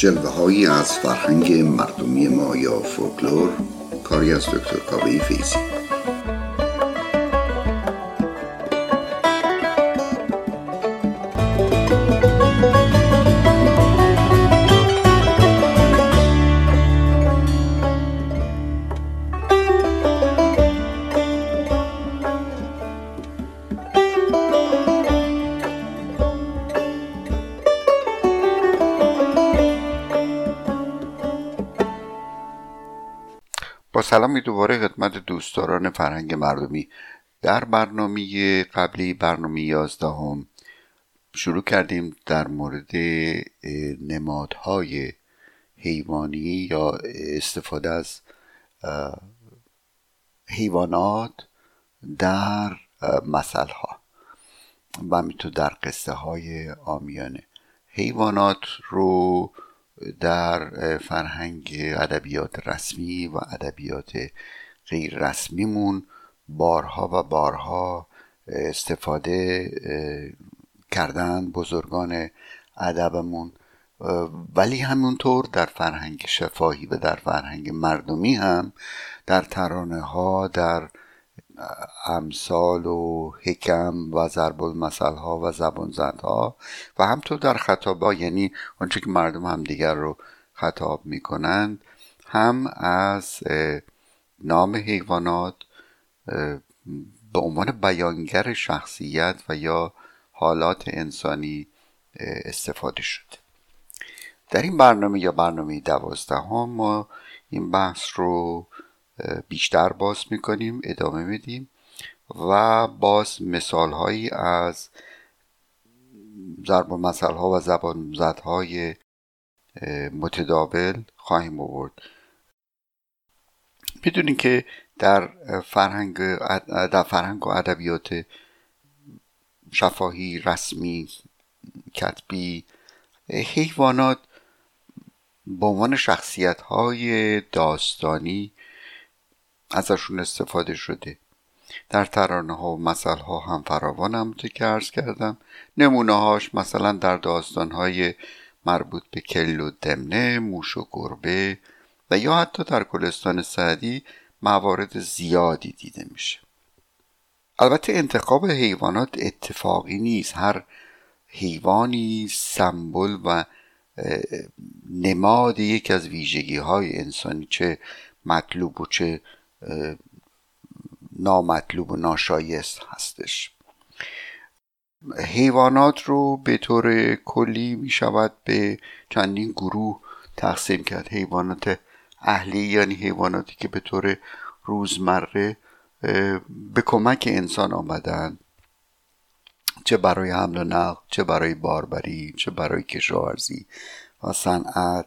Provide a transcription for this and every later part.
جلوه از فرهنگ مردمی ما یا فولکلور کاری از دکتر کاوه فیزی دوستداران فرهنگ مردمی در برنامه قبلی برنامه یازدهم شروع کردیم در مورد نمادهای حیوانی یا استفاده از حیوانات در مسئله ها و همینطور در قصه های آمیانه. حیوانات رو در فرهنگ ادبیات رسمی و ادبیات غیر رسمیمون بارها و بارها استفاده کردن بزرگان ادبمون. ولی همونطور در فرهنگ شفاهی و در فرهنگ مردمی هم در ترانه ها در امثال و حکم و ضرب المثل ها و زبان ها و همطور در خطابا یعنی آنچه که مردم هم دیگر رو خطاب می‌کنند هم از نام حیوانات به عنوان بیانگر شخصیت و یا حالات انسانی استفاده شد در این برنامه یا برنامه دوازدهم ما این بحث رو بیشتر باز می‌کنیم ادامه میدیم و باز مثال هایی از ضرب مسئله ها و زبان های متداول خواهیم آورد. می‌دونیم که در فرهنگ در فرهنگ و ادبیات شفاهی رسمی کتبی حیوانات به عنوان شخصیت های داستانی ازشون استفاده شده. در ترانه ها و مسئله ها هم فراوان هم که ارز کردم. نمونه هاش مثلا در داستان های مربوط به کل و دمنه موش و گربه و یا حتی در گلستان سعدی موارد زیادی دیده میشه. البته انتخاب حیوانات اتفاقی نیست. هر حیوانی سمبل و نماد یکی از ویژگی های انسانی چه مطلوب و چه نامطلوب و ناشایست هستش. حیوانات رو به طور کلی می شود به چندین گروه تقسیم کرد. حیوانات اهلی یعنی حیواناتی که به طور روزمره به کمک انسان آمدن. چه برای حمل و نقل چه برای باربری چه برای کشاورزی و صنعت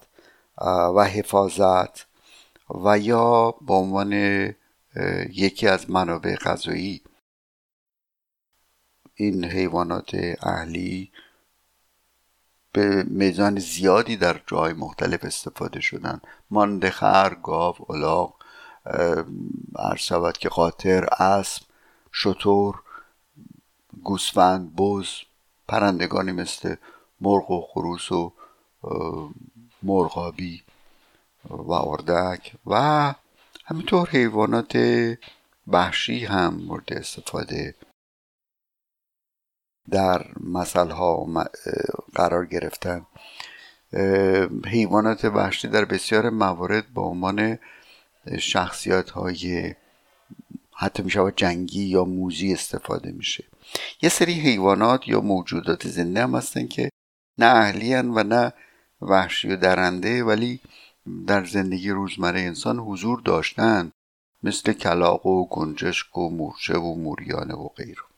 و حفاظت. و یا به عنوان یکی از منابع غذایی این حیوانات اهلی به میزان زیادی در جای مختلف استفاده شدن. مانده خر گاو الاغ عرض که قاطر اسب شطور گوسفند بز پرندگانی مثل مرغ و خروس و مرغابی و اردک و همینطور حیوانات وحشی هم مورد استفاده در مسئله ها قرار گرفتن. حیوانات وحشی در بسیار موارد به عنوان شخصیت های حتی می شود جنگی یا موزی استفاده میشه. یه سری حیوانات یا موجودات زنده هم هستن که نه اهلی و نه وحشی و درنده ولی در زندگی روزمره انسان حضور داشتن مثل کلاق و گنجشک و مورچه و موریانه و غیره.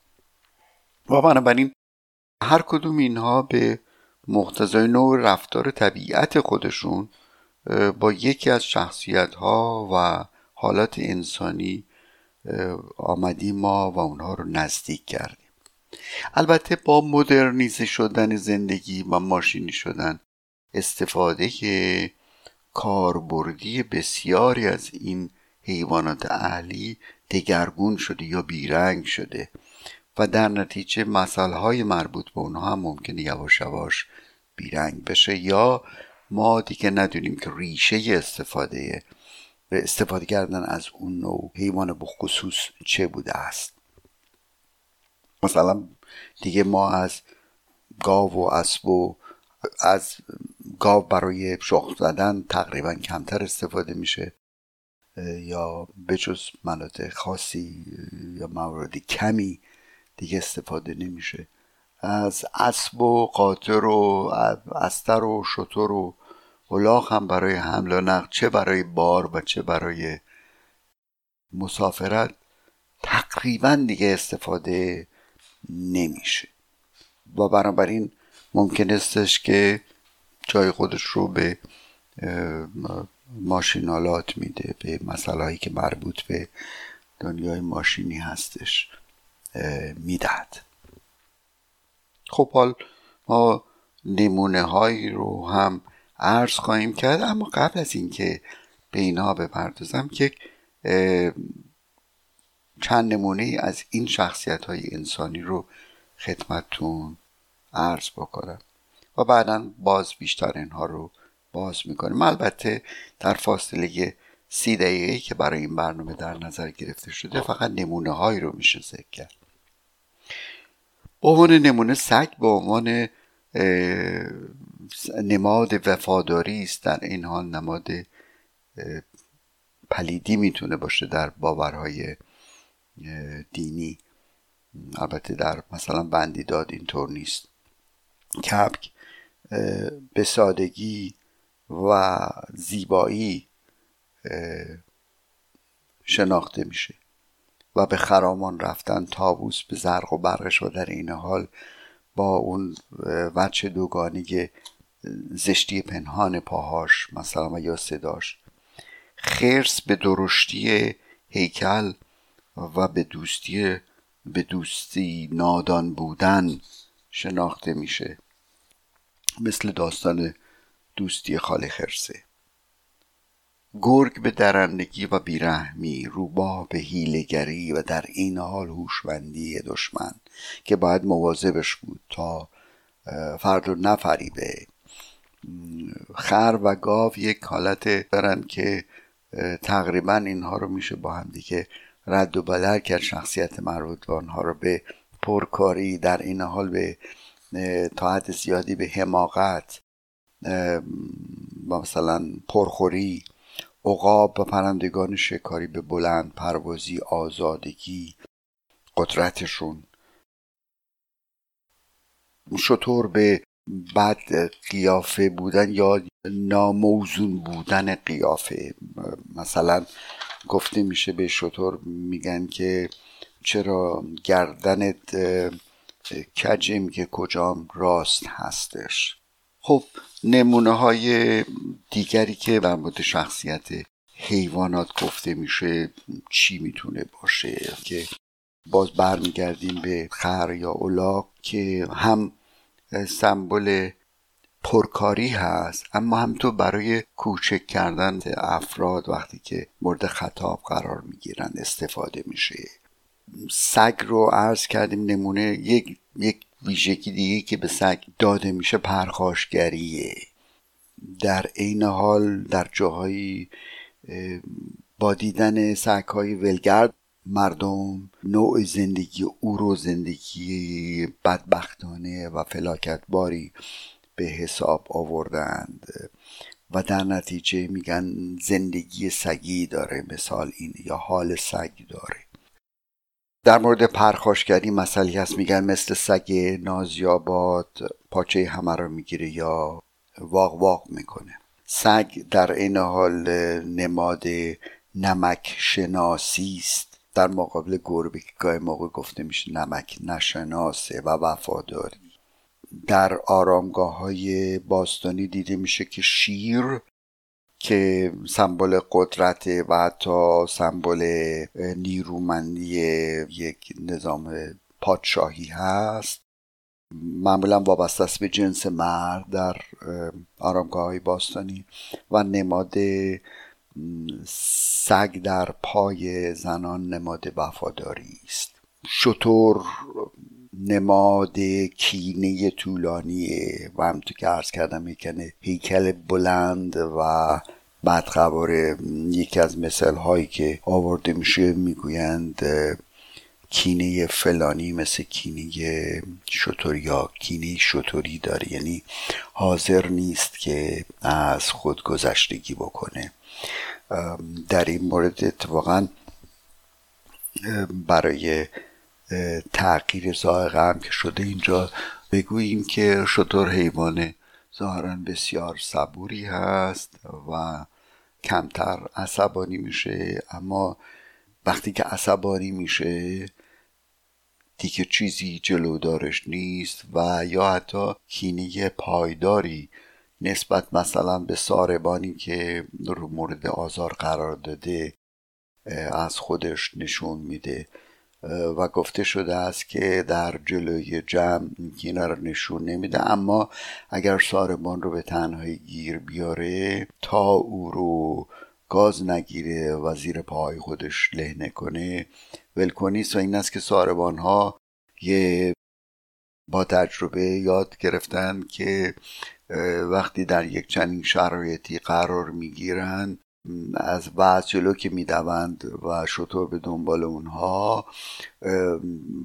و بنابراین هر کدوم اینها به مقتضای نوع رفتار طبیعت خودشون با یکی از شخصیت ها و حالات انسانی آمدیم ما و اونها رو نزدیک کردیم. البته با مدرنیزه شدن زندگی و ماشینی شدن استفاده که کاربردی بسیاری از این حیوانات اهلی دگرگون شده یا بیرنگ شده. و در نتیجه مسائل های مربوط به اونها هم ممکنه یواش یواش بیرنگ بشه یا ما دیگه ندونیم که ریشه استفاده به استفاده کردن از اون نوع حیوان بخصوص چه بوده است. مثلا دیگه ما از گاو و اسب و از گاو برای شخ زدن تقریبا کمتر استفاده میشه یا بجز مناطق خاصی یا موارد کمی دیگه استفاده نمیشه. از اسب و قاطر و استر و شطور و الاغ هم برای حمل و نقل چه برای بار و چه برای مسافرت تقریبا دیگه استفاده نمیشه. و بنابراین ممکن استش که جای خودش رو به ماشینالات میده به مسئله که مربوط به دنیای ماشینی هستش. می‌دهد. خب حال ما نمونه هایی رو هم عرض خواهیم کرد اما قبل از اینکه به اینها بپردازم که چند نمونه از این شخصیت های انسانی رو خدمتتون عرض بکنم. و بعدا باز بیشتر اینها رو باز می‌کنیم. البته در فاصله سی دقیقه که برای این برنامه در نظر گرفته شده فقط نمونه هایی رو میشه ذکر کرد. عنوان نمونه سگ به عنوان نماد وفاداری است. در این حال نماد پلیدی می‌تونه باشه در باورهای دینی. البته در مثلا بندی داد اینطور نیست. کپک به سادگی و زیبایی شناخته میشه. و به خرامان رفتن تابوس به زرق و برقش و در این حال با اون وچه دوگانی زشتی پنهان پاهاش مثلا یا صداش. خرس به درشتی هیکل و به دوستی به دوستی نادان بودن شناخته میشه. مثل داستان دوستی خاله خرسه. گرگ به درندگی و بیرحمی روباه به هیلگری و در این حال هوشمندی دشمن که باید مواظبش بود تا فرد رو نفریبه. خر و گاو یک حالت دارن که تقریبا اینها رو میشه با هم دیگه رد و بدل کرد. شخصیت مربوط به آنها رو به پرکاری در این حال به تا حد زیادی به حماقت مثلا پرخوری عقاب و پرندگان شکاری به بلند پروازی آزادگی قدرتشون. شطور به بد قیافه بودن یا ناموزون بودن قیافه. مثلا گفته میشه به شطور میگن که چرا گردنت کجه میگه کجام راست هستش. خب نمونه های دیگری که در مورد شخصیت حیوانات گفته میشه چی می‌تونه باشه؟ که باز برمیگردیم به خر یا اولاق که هم سمبل پرکاری هست اما هم تو برای کوچک کردن افراد وقتی که مورد خطاب قرار می‌گیرن استفاده میشه. سگ رو عرض کردیم نمونه یک یک ویژگی دیگه که به سگ داده میشه پرخاشگریه. در عین حال در جاهایی با دیدن سگ های ولگرد مردم نوع زندگی او رو زندگی بدبختانه و فلاکت باری به حساب آوردند و در نتیجه میگن زندگی سگی داره مثال این یا حال سگ داره. در مورد پرخاشگری مسئله هست میگن مثل سگ نازیاباد پاچه همه رو می‌گیره یا واق واق می‌کنه. سگ در این حال نماد نمک شناسی است. در مقابل گربه که گاهی موقع گفته میشه نمک نشناسه و وفاداری. در آرامگاه های باستانی دیده میشه که شیر که سمبل قدرت و حتی سمبل نیرومندی یک نظام پادشاهی هست. معمولا وابسته است به جنس مرد در آرامگاه های باستانی و نماد سگ در پای زنان نماد وفاداری است. شطور نماد کینه طولانیه و تو که عرض کردم یکنه هیکل بلند و بدقواره یکی از مثال هایی که آورده میشه می‌گویند کینه فلانی مثل کینه شطوریا کینه شطوری داره. یعنی حاضر نیست که از خود گذشتگی بکنه. در این مورد اتفاقا برای تغییر زائقه هم که شده اینجا بگوییم که شطور حیوان ظاهرا بسیار صبوری هست و کمتر عصبانی میشه. اما وقتی که عصبانی میشه دیگه چیزی جلودارش نیست و یا حتی کینه پایداری نسبت مثلا به ساربانی که رو مورد آزار قرار داده از خودش نشون میده. و گفته شده است که در جلوی جمع اینا رو نشون نمیده اما اگر ساربان رو به تنهایی گیر بیاره تا او رو گاز نگیره و زیر پای خودش له نکنه ولکنیست و این است که ساربان ها یه با تجربه یاد گرفتن که وقتی در یک چنین شرایطی قرار می‌گیرند از بعض جلو که می‌دوند و شطور به دنبال اونها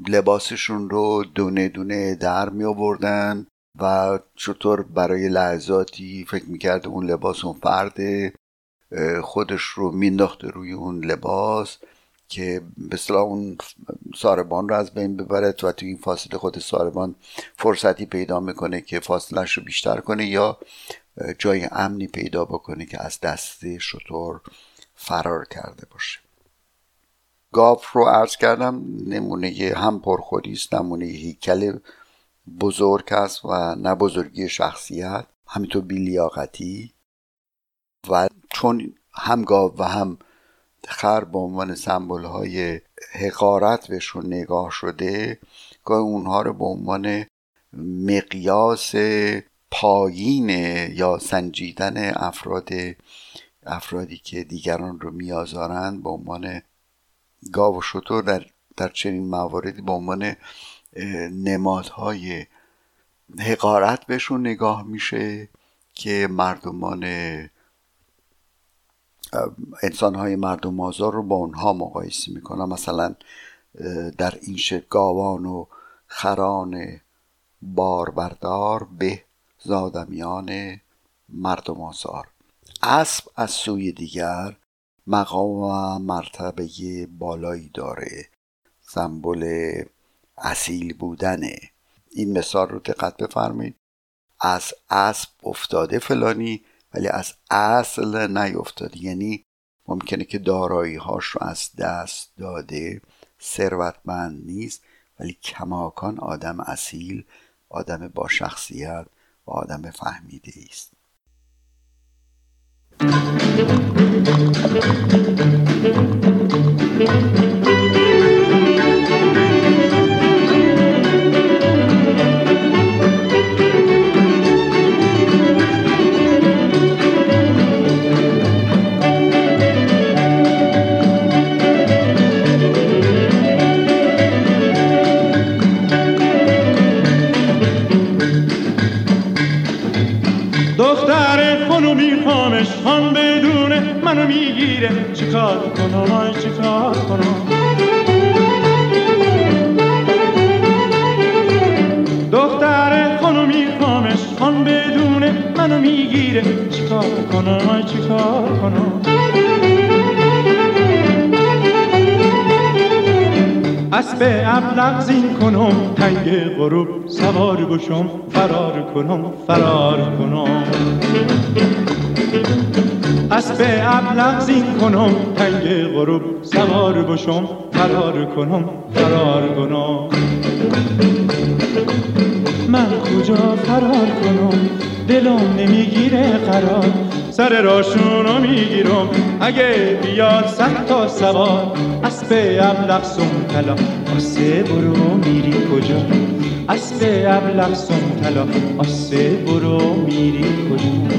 لباسشون رو دونه دونه در می آوردن و شطور برای لحظاتی فکر می‌کرد اون لباس اون فرد خودش رو مینداخته روی اون لباس که به اون ساربان رو از بین ببرد و تو این فاصله خود ساربان فرصتی پیدا می‌کنه که فاصلش رو بیشتر کنه یا جای امنی پیدا بکنه که از دست شطور فرار کرده باشه. گاف رو عرض کردم نمونه هم پرخوری است نمونه هیکل بزرگ است و نه بزرگی شخصیت همینطور بیلیاقتی و چون هم گاو و هم خر به عنوان سمبل های حقارت بهشون نگاه شده گاهی اونها رو به عنوان مقیاس پایین یا سنجیدن افراد افرادی که دیگران رو میآزارند به عنوان گاو و شطور در, در چنین مواردی به عنوان نمادهای حقارت بهشون نگاه میشه که مردمان انسان های مردم آزار رو با اونها مقایسه می‌کنم مثلا در این شکل گاوان و خران باربردار به زادمیان مردم آزار. اسب از سوی دیگر مقام و مرتبه بالایی داره. سمبل اصیل بودنه. این مثال رو دقت بفرمایید. از اسب افتاده فلانی ولی از اصل نیفتاده. یعنی ممکنه که دارایی هاش رو از دست داده. ثروتمند نیست ولی کماکان آدم اصیل آدم با شخصیت آدم فهمیده است بشم فرار کنم فرار کنم. اسب ابلق زین کنم تنگ غروب سوار بشم. فرار کنم فرار کنم. من کجا فرار کنم؟ دلم نمی‌گیره قرار. سر راشونو می‌گیرم. اگه بیاد صد تا سوار. اسب ابلق سم تلا آسه برو میری کجا؟ اسب ابلق سم تلا آسه برو میری کجا؟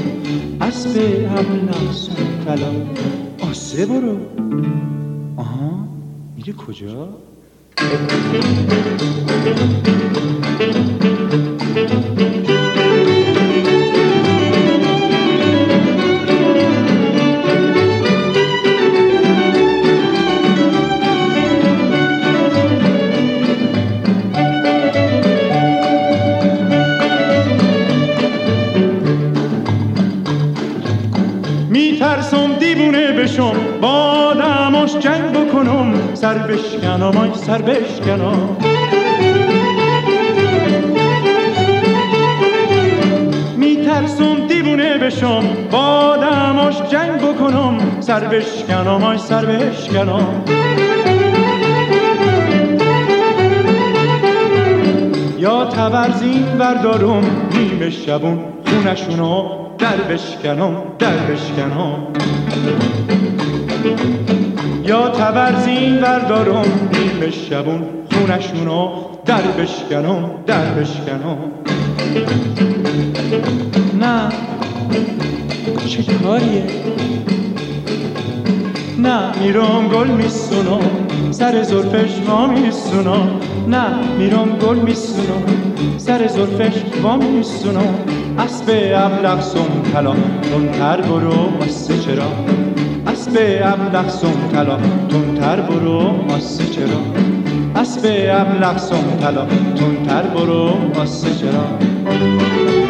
اسب ابلق سم تلا آسه برو. آها میری کجا؟ سر بشکنم آی سر بشکنم میترسم دیوونه بشم با دماش جنگ بکنم سر بشکنم آی سر بشکنم یا تبرزین بردارم نیمه شبون خونشونو در بشکنم در بشکنم. یا تبرزین بردارم نیمه شبون خونشونو در بشکنم در بشکنم. نه چه کاریه؟ نه. میرم گل میسونم سر زرفش وا میسونم نه میرم گل میسونم سر زرفش وا میسونم اسب ابلق سم طلا تر برو واسه چرا؟ اسب سم طلا تر برو واسه چرا. اسب سم طلا تر برو واسه چرا.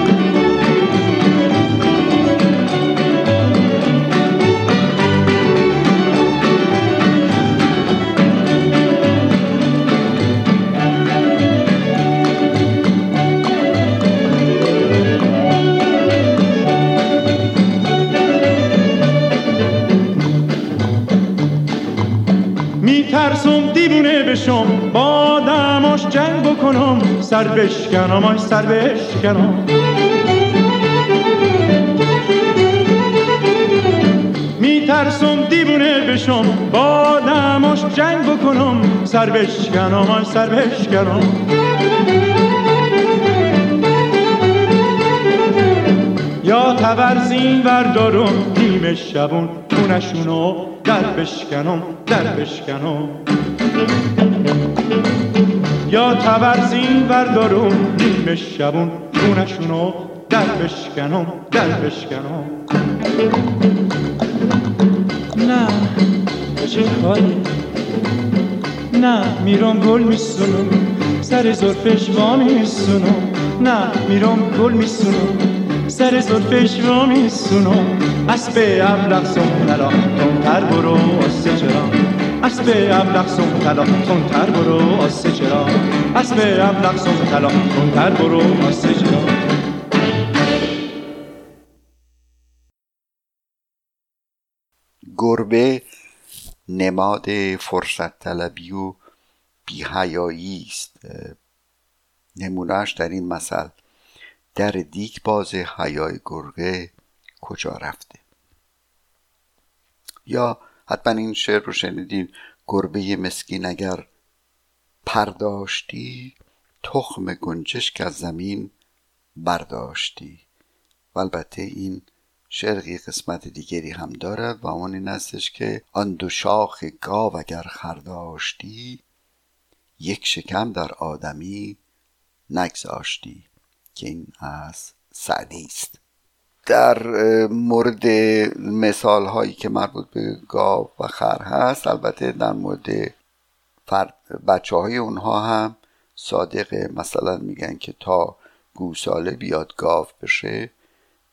دماش جنگ بکنم سر بشکنم آی سر بشکنم. میترسم دیوونه بشم با دماش جنگ بکنم سر بشکنم آی سر بشکنم. یا تبرزین بردارم نیمه شبون خونشونو در بشکنم در بشکنم. یا تبرزین بردارم نیمه شبون خونشونو در بشکنم در بشکنم نه چه کاری نه میرم گل میسونم سر زرفش وا میسونم نه میرم گل میسونم سر زلفش وا میسونم اسب ابلق سم تون تر برو چرا؟ اسب ابلق سم تون تر برو آسه چرا. اسب ابلق سم تون تر برو آسه چرا. گربه نماد فرصت طلبی و بیهیایی است. نمونهش در این مثل در دیک باز حیای گرگه کجا رفته؟ یا حتما این شعر رو شنیدین. گربه مسکین اگر پرداشتی تخم گنجشک از زمین برداشتی. و البته این شرقی قسمت دیگری هم دارد و اون این استش که آن دو شاخ گاو اگر خرداشتی یک شکم در آدمی نگذاشتی. که این از سعدی است. در مورد مثال هایی که مربوط به گاو و خر هست البته در مورد بچه های اونها هم صادق مثلا میگن که تا گوساله بیاد گاو بشه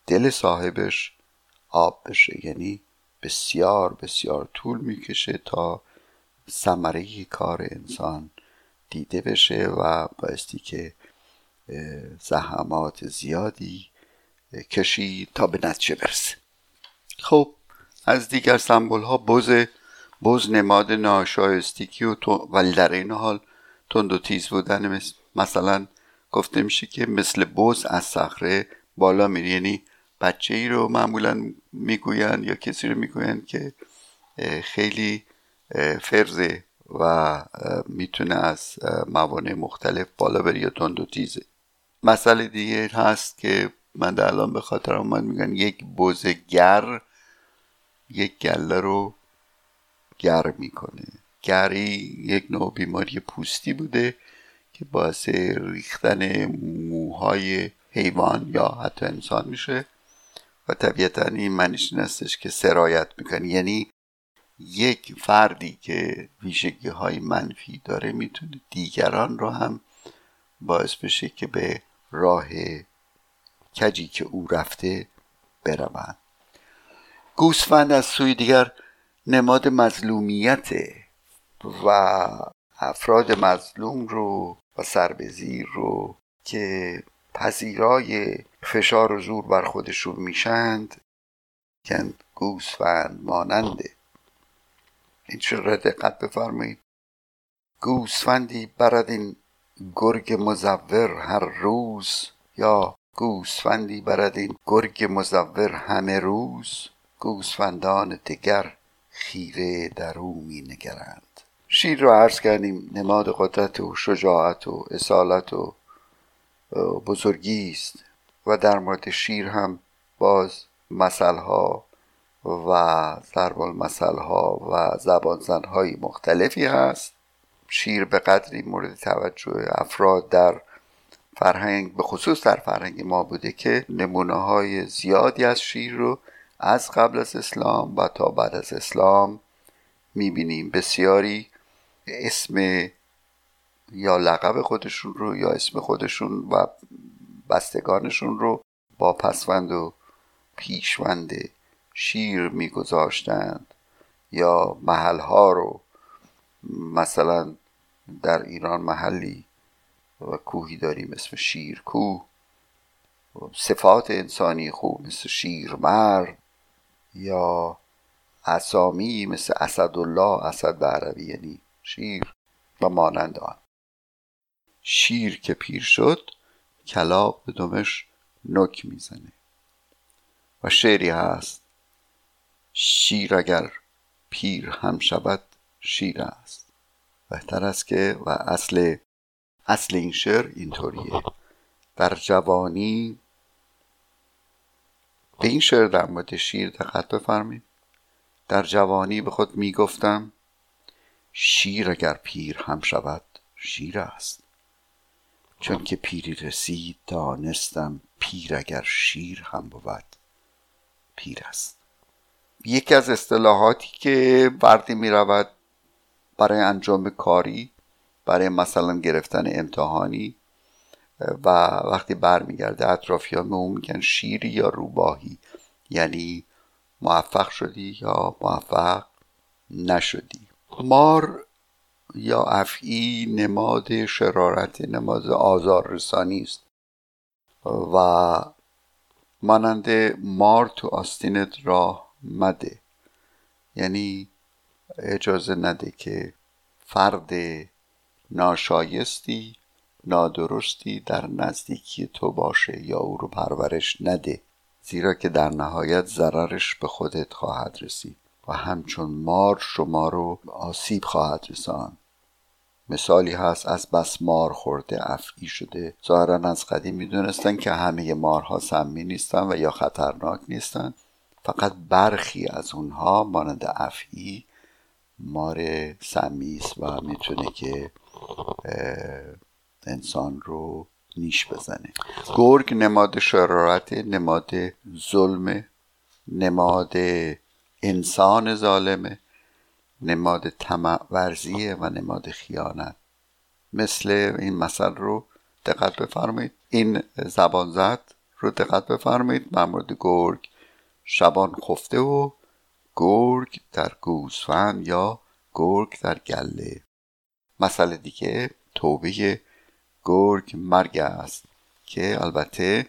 دل صاحبش آب بشه. یعنی بسیار بسیار طول می‌کشه تا ثمره کار انسان دیده بشه و بایستی که زحمات زیادی کشی تا به نتیجه برسه. خب از دیگر سمبول ها بز بز نماد ناشایستگی و ولی در این حال تند و تیز بودن مثلا گفته میشه که مثل بز از صخره بالا میره. یعنی بچه ای رو معمولا می‌گوین یا کسی رو می‌گوین که خیلی فرزه و می‌تونه از موانع مختلف بالا بره یا تند و تیزه. مسئله دیگه هست که من الان به خاطر اومد میگن یک بزگر یک گله رو گر می‌کنه. گری یک نوع بیماری پوستی بوده که باعث ریختن موهای حیوان یا حتی انسان میشه و طبیعتا این معنیش این استش که سرایت می‌کنه. یعنی یک فردی که ویژگی های منفی داره می‌تونه دیگران رو هم باعث بشه که به راه کجی که او رفته بروند. گوسفند از سوی دیگر نماد مظلومیته و افراد مظلوم رو و سربزیر رو که پذیرای فشار و زور بر خودشون میشند کن گوسفند ماننده این را دقت بفرمایید. گوسفندی برد این گرگ مزور هر روز یا گوسفندی برد این گرگ مزور همه روز گوسفندان دگر خیره در او می نگرند شیر رو عرض کردیم نماد قدرت و شجاعت و اصالت و بزرگی است و در مورد شیر هم باز ها و ضرب ها و زبان های مختلفی هست. شیر به قدری مورد توجه افراد در فرهنگ به خصوص در فرهنگ ما بوده که نمونه های زیادی از شیر رو از قبل از اسلام و تا بعد از اسلام می‌بینیم. بسیاری اسم یا لقب خودشون رو یا اسم خودشون و بستگانشون رو با پسوند و پیشوند شیر میگذاشتند یا محلها رو مثلا در ایران محلی و کوهی داریم اسم شیر کوه صفات انسانی خوب مثل شیر مرد یا اسامی مثل اسدالله اسد به عربی یعنی شیر و مانند آن. شیر که پیر شد کلاق به دمش نک می‌زنه. و شعری هست شیر اگر پیر هم شود شیر است. بهتر است که و اصل اصل این شعر اینطوریه. در جوانی به این شعر در مورد شیر دقت بفرمید در جوانی به خود می‌گفتم شیر اگر پیر هم شود شیر است. چون که پیری رسید دانستم پیر اگر شیر هم بود پیر است. یکی از اصطلاحاتی که وردی می رود برای انجام کاری برای مثلا گرفتن امتحانی و وقتی برمیگرده اطرافیان به اون میگن شیری یا روباهی. یعنی موفق شدی یا موفق نشدی. مار یا افعی نماد شرارت نماد آزار رسانی است. و مانند مار تو آستینت راه مده. یعنی اجازه نده که فرد ناشایستی نادرستی در نزدیکی تو باشه یا او رو پرورش نده. زیرا که در نهایت ضررش به خودت خواهد رسید و همچون مار شما رو آسیب خواهد رسان مثالی هست از بس مار خورده افعی شده. ظاهرا از قدیم می‌دونستن که همه مارها سمی نیستن و یا خطرناک نیستن. فقط برخی از اونها مانند افعی مار سمی است و می‌تونه که انسان رو نیش بزنه. گرگ نماد شرارت نماد ظلم نماد انسان ظالمه نماد طمع ورزیه و نماد خیانت. مثل این مثل رو دقت بفرمایید. این زبان زد رو دقت بفرمایید. در مورد گرگ شبان خفته و گرگ در گوسفند یا گرگ در گله. مسئله دیگه توبه گرگ مرگ است که البته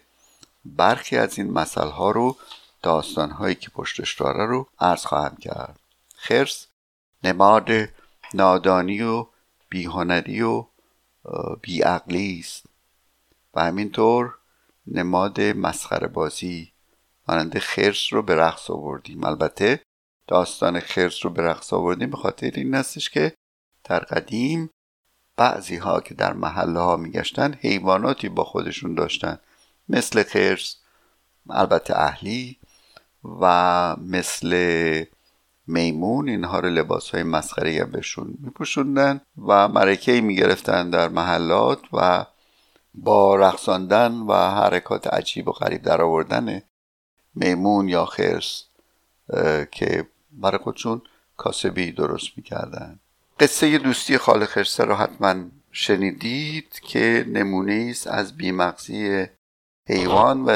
برخی از این مسئله ها رو داستان هایی که پشتش داره رو عرض خواهم کرد. خرس نماد نادانی و بیهنری و بیعقلی است. و همینطور نماد مسخره بازی. مانند خرس رو به رقص آوردیم. البته داستان خرس رو به رقص آوردیم به خاطر این هستش که در قدیم بعضی ها که در محله ها میگشتن حیواناتی با خودشون داشتن. مثل خرس البته اهلی و مثل میمون اینها رو لباس های مسخره بهشون میپوشوندن و مرکه می‌گرفتن در محلات و با رقصاندن و حرکات عجیب و غریب در آوردن میمون یا خرس که برای خودشون کاسبی درست می‌کردن. قصه دوستی خال خرسه رو حتما شنیدید که نمونه است از بیمغزی حیوان و,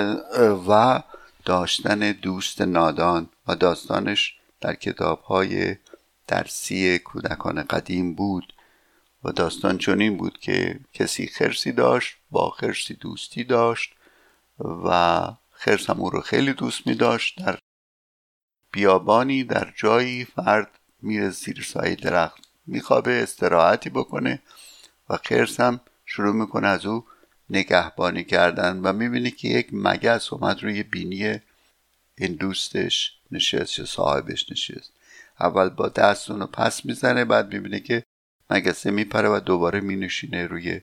و داشتن دوست نادان و داستانش در کتاب های درسی کودکان قدیم بود و داستان چنین بود که کسی خرسی داشت با خرسی دوستی داشت و خرس هم او رو خیلی دوست می داشت در بیابانی در جایی فرد میره زیر سایه درخت. میخوابه استراحتی بکنه و خرس هم شروع می‌کنه از او نگهبانی کردن و می‌بینه که یک مگس اومد روی بینی این دوستش نشست یا صاحبش نشست. اول با دست اونو پس می‌زنه بعد می‌بینه که مگسه میپره و دوباره مینشینه روی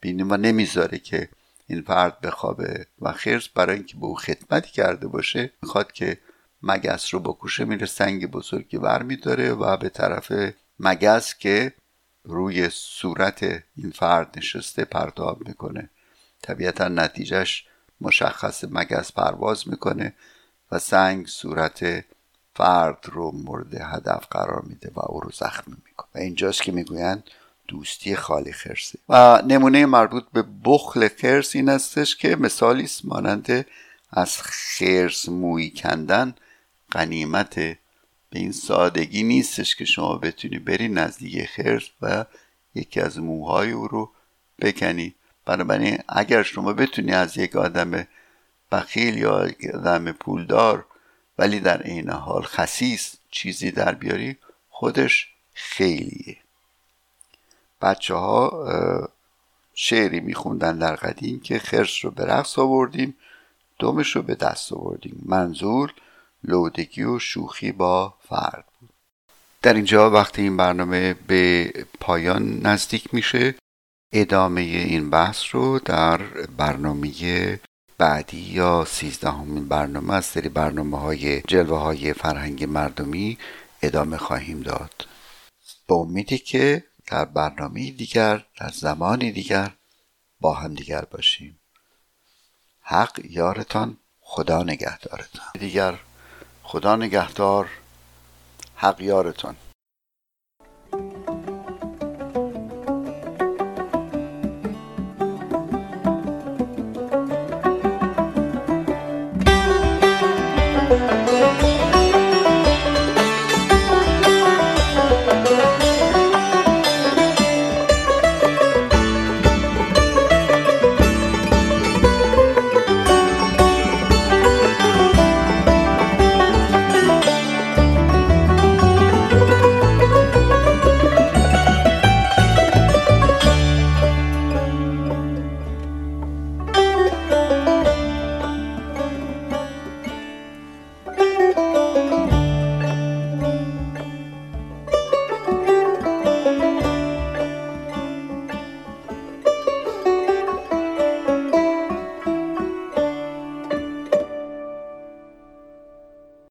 بینی و نمی‌ذاره که این فرد بخوابه و خرس برای اینکه به او خدمتی کرده باشه می‌خواد که مگس رو بکشه میره سنگ بزرگی ور میداره و به طرف مگس که روی صورت این فرد نشسته پرتاب می‌کنه. طبیعتا نتیجهش مشخص مگس پرواز می‌کنه و سنگ صورت فرد رو مورد هدف قرار میده و او رو زخمی می‌کنه. و اینجاست که می‌گویند دوستی خالی خرسه. و نمونه مربوط به بخل خرس این استش که مثالی است مانند از خرس موی کندن قنیمت به این سادگی نیستش که شما بتونی بری نزدیک خرس و یکی از موهای او رو بکنی. بنابراین اگر شما بتونی از یک آدم بخیل یا آدم پولدار ولی در عین حال خسیس چیزی در بیاری خودش خیلیه. بچه ها شعری میخوندن در قدیم که خرس رو به رقص آوردیم دومش رو به دست آوردیم. منظور لودگی و شوخی با فرد بود. در اینجا وقتی این برنامه به پایان نزدیک میشه. ادامه این بحث رو در برنامه بعدی یا سیزدهمین برنامه از سری برنامه های جلوه های فرهنگ مردمی ادامه خواهیم داد. به امیدی که در برنامه دیگر در زمانی دیگر با هم دیگر باشیم. حق یارتان خدا نگهدارتان. دیگر خدا نگهدار حق یارتان